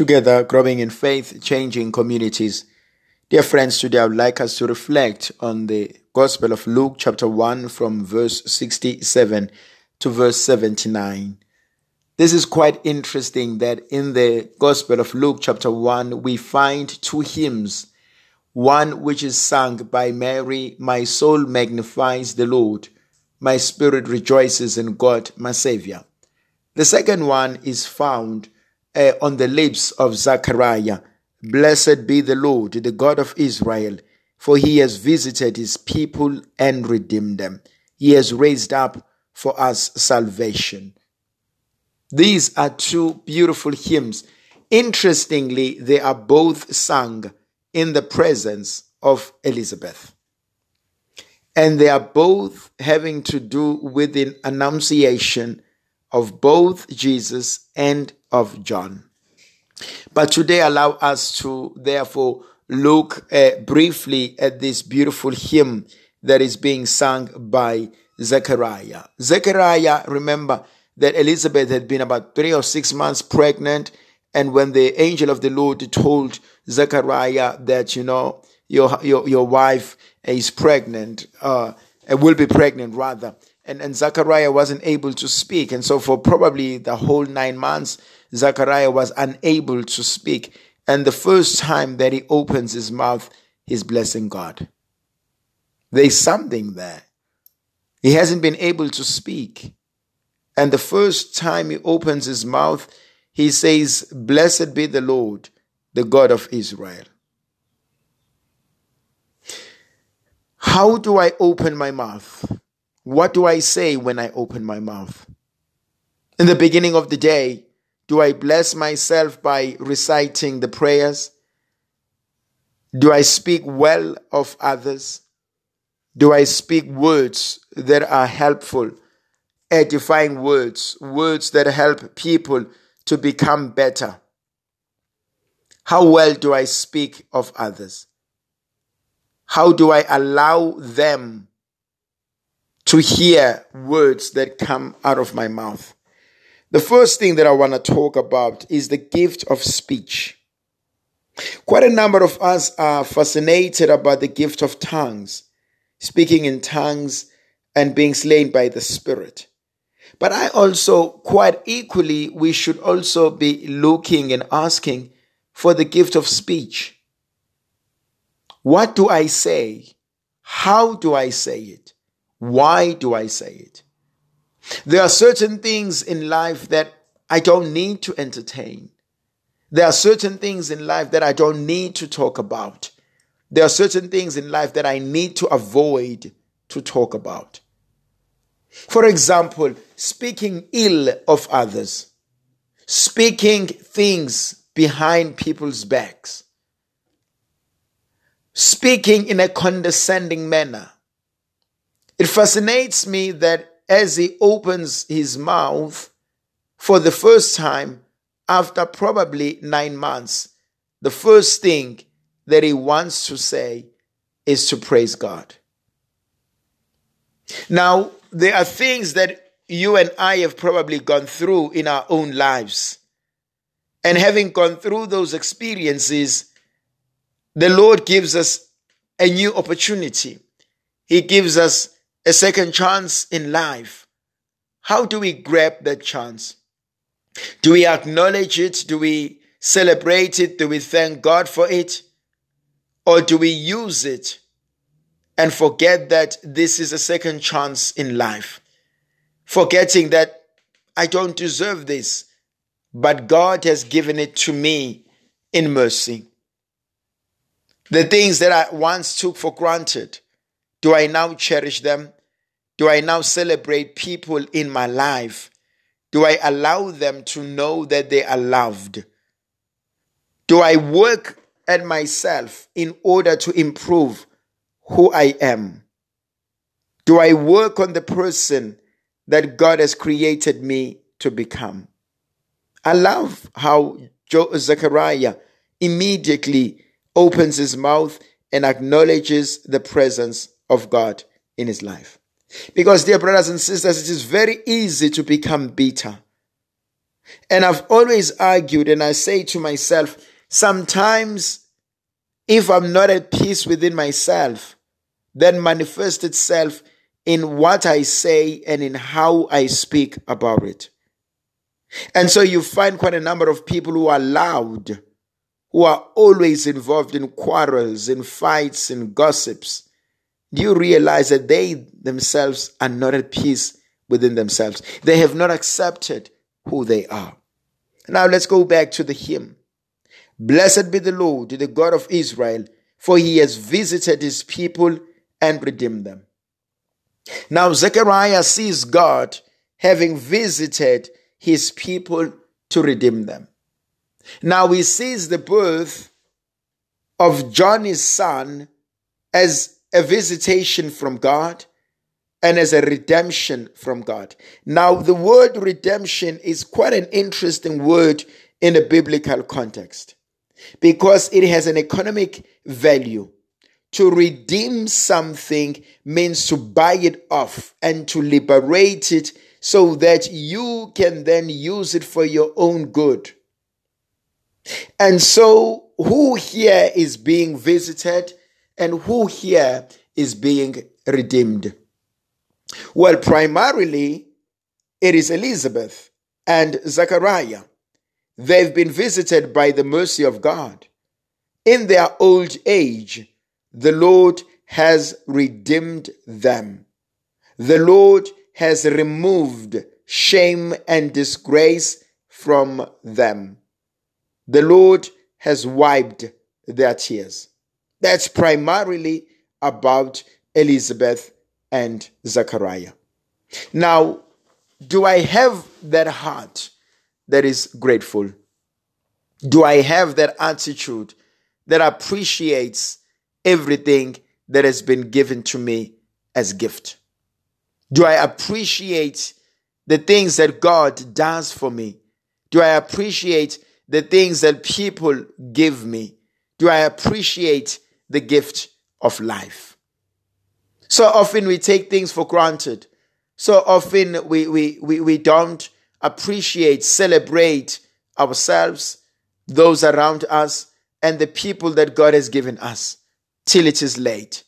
Together, growing in faith, changing communities. Dear friends, today I would like us to reflect on the Gospel of Luke, chapter 1, from verse 67 to verse 79. This is quite interesting that in the Gospel of Luke, chapter 1, we find two hymns. One which is sung by Mary, My soul magnifies the Lord, my spirit rejoices in God, my Savior. The second one is found uh, on the lips of Zechariah. Blessed be the Lord, the God of Israel, for he has visited his people and redeemed them. He has raised up for us salvation. These are two beautiful hymns. Interestingly, they are both sung in the presence of Elizabeth. And they are both having to do with the annunciation of both Jesus and of John. But today, allow us to therefore look uh, briefly at this beautiful hymn that is being sung by Zechariah. Zechariah, remember that Elizabeth had been about three or six months pregnant. And when the angel of the Lord told Zechariah that, you know, your, your, your wife is pregnant, uh, will be pregnant rather, and, and Zachariah wasn't able to speak. And so, for probably the whole nine months, Zachariah was unable to speak. And the first time that he opens his mouth, he's blessing God. There's something there. He hasn't been able to speak. And the first time he opens his mouth, he says, Blessed be the Lord, the God of Israel. How do I open my mouth? What do I say when I open my mouth? In the beginning of the day, do I bless myself by reciting the prayers? Do I speak well of others? Do I speak words that are helpful, edifying words, words that help people to become better? How well do I speak of others? How do I allow them to hear words that come out of my mouth. The first thing that I want to talk about is the gift of speech. Quite a number of us are fascinated about the gift of tongues, speaking in tongues and being slain by the Spirit. But I also, quite equally, we should also be looking and asking for the gift of speech. What do I say? How do I say it? Why do I say it? There are certain things in life that I don't need to entertain. There are certain things in life that I don't need to talk about. There are certain things in life that I need to avoid to talk about. For example, speaking ill of others, speaking things behind people's backs, speaking in a condescending manner, it fascinates me that as he opens his mouth for the first time after probably nine months, the first thing that he wants to say is to praise God. Now, there are things that you and I have probably gone through in our own lives. And having gone through those experiences, the Lord gives us a new opportunity. He gives us a second chance in life. How do we grab that chance? Do we acknowledge it? Do we celebrate it? Do we thank God for it? Or do we use it and forget that this is a second chance in life? Forgetting that I don't deserve this, but God has given it to me in mercy. The things that I once took for granted, do I now cherish them? Do I now celebrate people in my life? Do I allow them to know that they are loved? Do I work at myself in order to improve who I am? Do I work on the person that God has created me to become? I love how Zechariah immediately opens his mouth and acknowledges the presence of God in his life. Because, dear brothers and sisters, it is very easy to become bitter. And I've always argued, and I say to myself, sometimes if I'm not at peace within myself, then manifest itself in what I say and in how I speak about it. And so you find quite a number of people who are loud, who are always involved in quarrels, in fights, in gossips. You realize that they themselves are not at peace within themselves? They have not accepted who they are. Now let's go back to the hymn. Blessed be the Lord, the God of Israel, for he has visited his people and redeemed them. Now Zechariah sees God having visited his people to redeem them. Now he sees the birth of John, his son, as a visitation from God and as a redemption from God. Now, the word redemption is quite an interesting word in a biblical context because it has an economic value. To redeem something means to buy it off and to liberate it so that you can then use it for your own good. And so, who here is being visited and who here is being redeemed? Well, primarily, it is Elizabeth and Zachariah. They've been visited by the mercy of God. In their old age, the Lord has redeemed them. The Lord has removed shame and disgrace from them. The Lord has wiped their tears. That's primarily about Elizabeth and Zechariah. Now, do I have that heart that is grateful? Do I have that attitude that appreciates everything that has been given to me as gift? Do I appreciate the things that God does for me? Do I appreciate the things that people give me? Do I appreciate the gift of life? So often we take things for granted. So often we, we, we, we don't appreciate, celebrate ourselves, those around us, and the people that God has given us till it is late.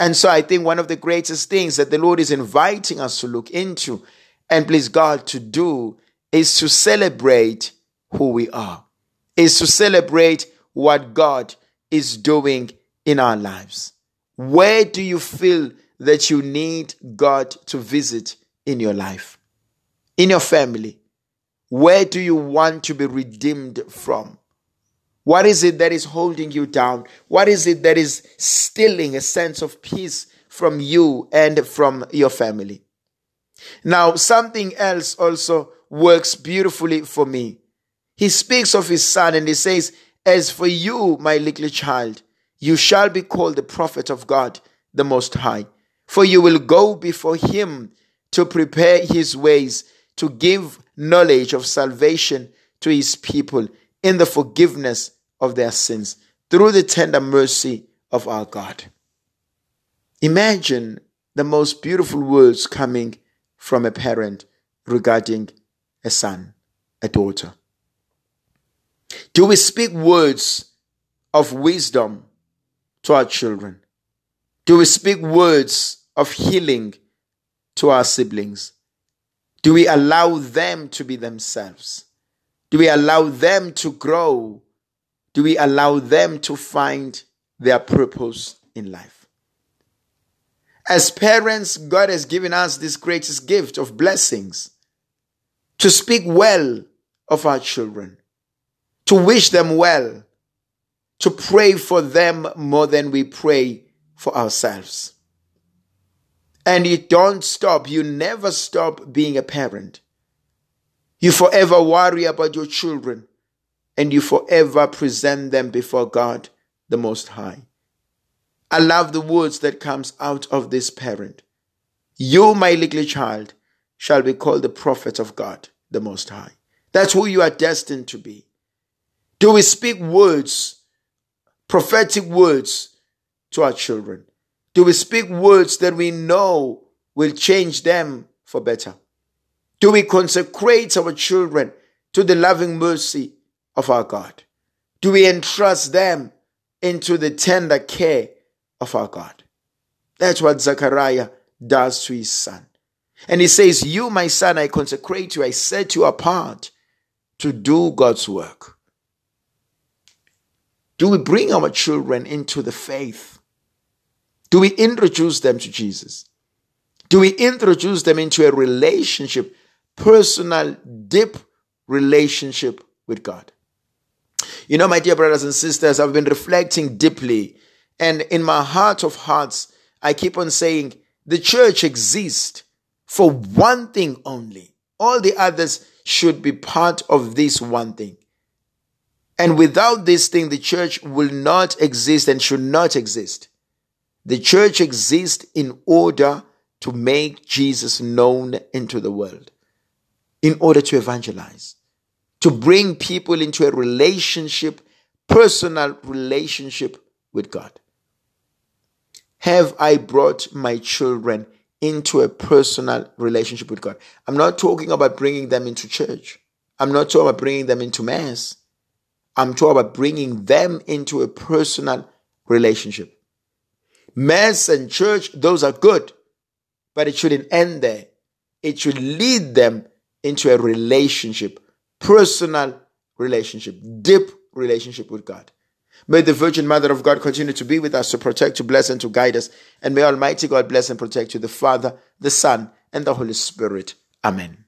And so I think one of the greatest things that the Lord is inviting us to look into and please God to do is to celebrate who we are, is to celebrate what God is doing in our lives. Where do you feel that you need God to visit in your life, in your family? Where do you want to be redeemed from? What is it that is holding you down? What is it that is stealing a sense of peace from you and from your family? Now, something else also works beautifully for me. He speaks of his son and he says, As for you, my little child, you shall be called the prophet of God, the Most High. For you will go before him to prepare his ways, to give knowledge of salvation to his people in the forgiveness of their sins through the tender mercy of our God. Imagine the most beautiful words coming from a parent regarding a son, a daughter. Do we speak words of wisdom to our children? Do we speak words of healing to our siblings? Do we allow them to be themselves? Do we allow them to grow? Do we allow them to find their purpose in life? As parents, God has given us this greatest gift of blessings to speak well of our children, to wish them well, to pray for them more than we pray for ourselves. And you don't stop, you never stop being a parent. You forever worry about your children and you forever present them before God the Most High. I love the words that comes out of this parent. You, my little child, shall be called the prophet of God the Most High. That's who you are destined to be. Do we speak words prophetic words to our children? Do we speak words that we know will change them for better? Do we consecrate our children to the loving mercy of our God? Do we entrust them into the tender care of our God? That's what Zechariah does to his son. And he says, You, my son, I consecrate you, I set you apart to do God's work. Do we bring our children into the faith? Do we introduce them to Jesus? Do we introduce them into a relationship, personal, deep relationship with God? You know, my dear brothers and sisters, I've been reflecting deeply, and in my heart of hearts, I keep on saying the church exists for one thing only. All the others should be part of this one thing. And without this thing, the church will not exist and should not exist. The church exists in order to make Jesus known into the world, in order to evangelize, to bring people into a relationship, personal relationship with God. Have I brought my children into a personal relationship with God. I'm not talking about bringing them into church. I'm not talking about bringing them into mass. I'm talking about bringing them into a personal relationship. Mass and church, those are good, but it shouldn't end there. It should lead them into a relationship, personal relationship, deep relationship with God. May the Virgin Mother of God continue to be with us, to protect, to bless, and to guide us. And may Almighty God bless and protect you, the Father, the Son, and the Holy Spirit. Amen.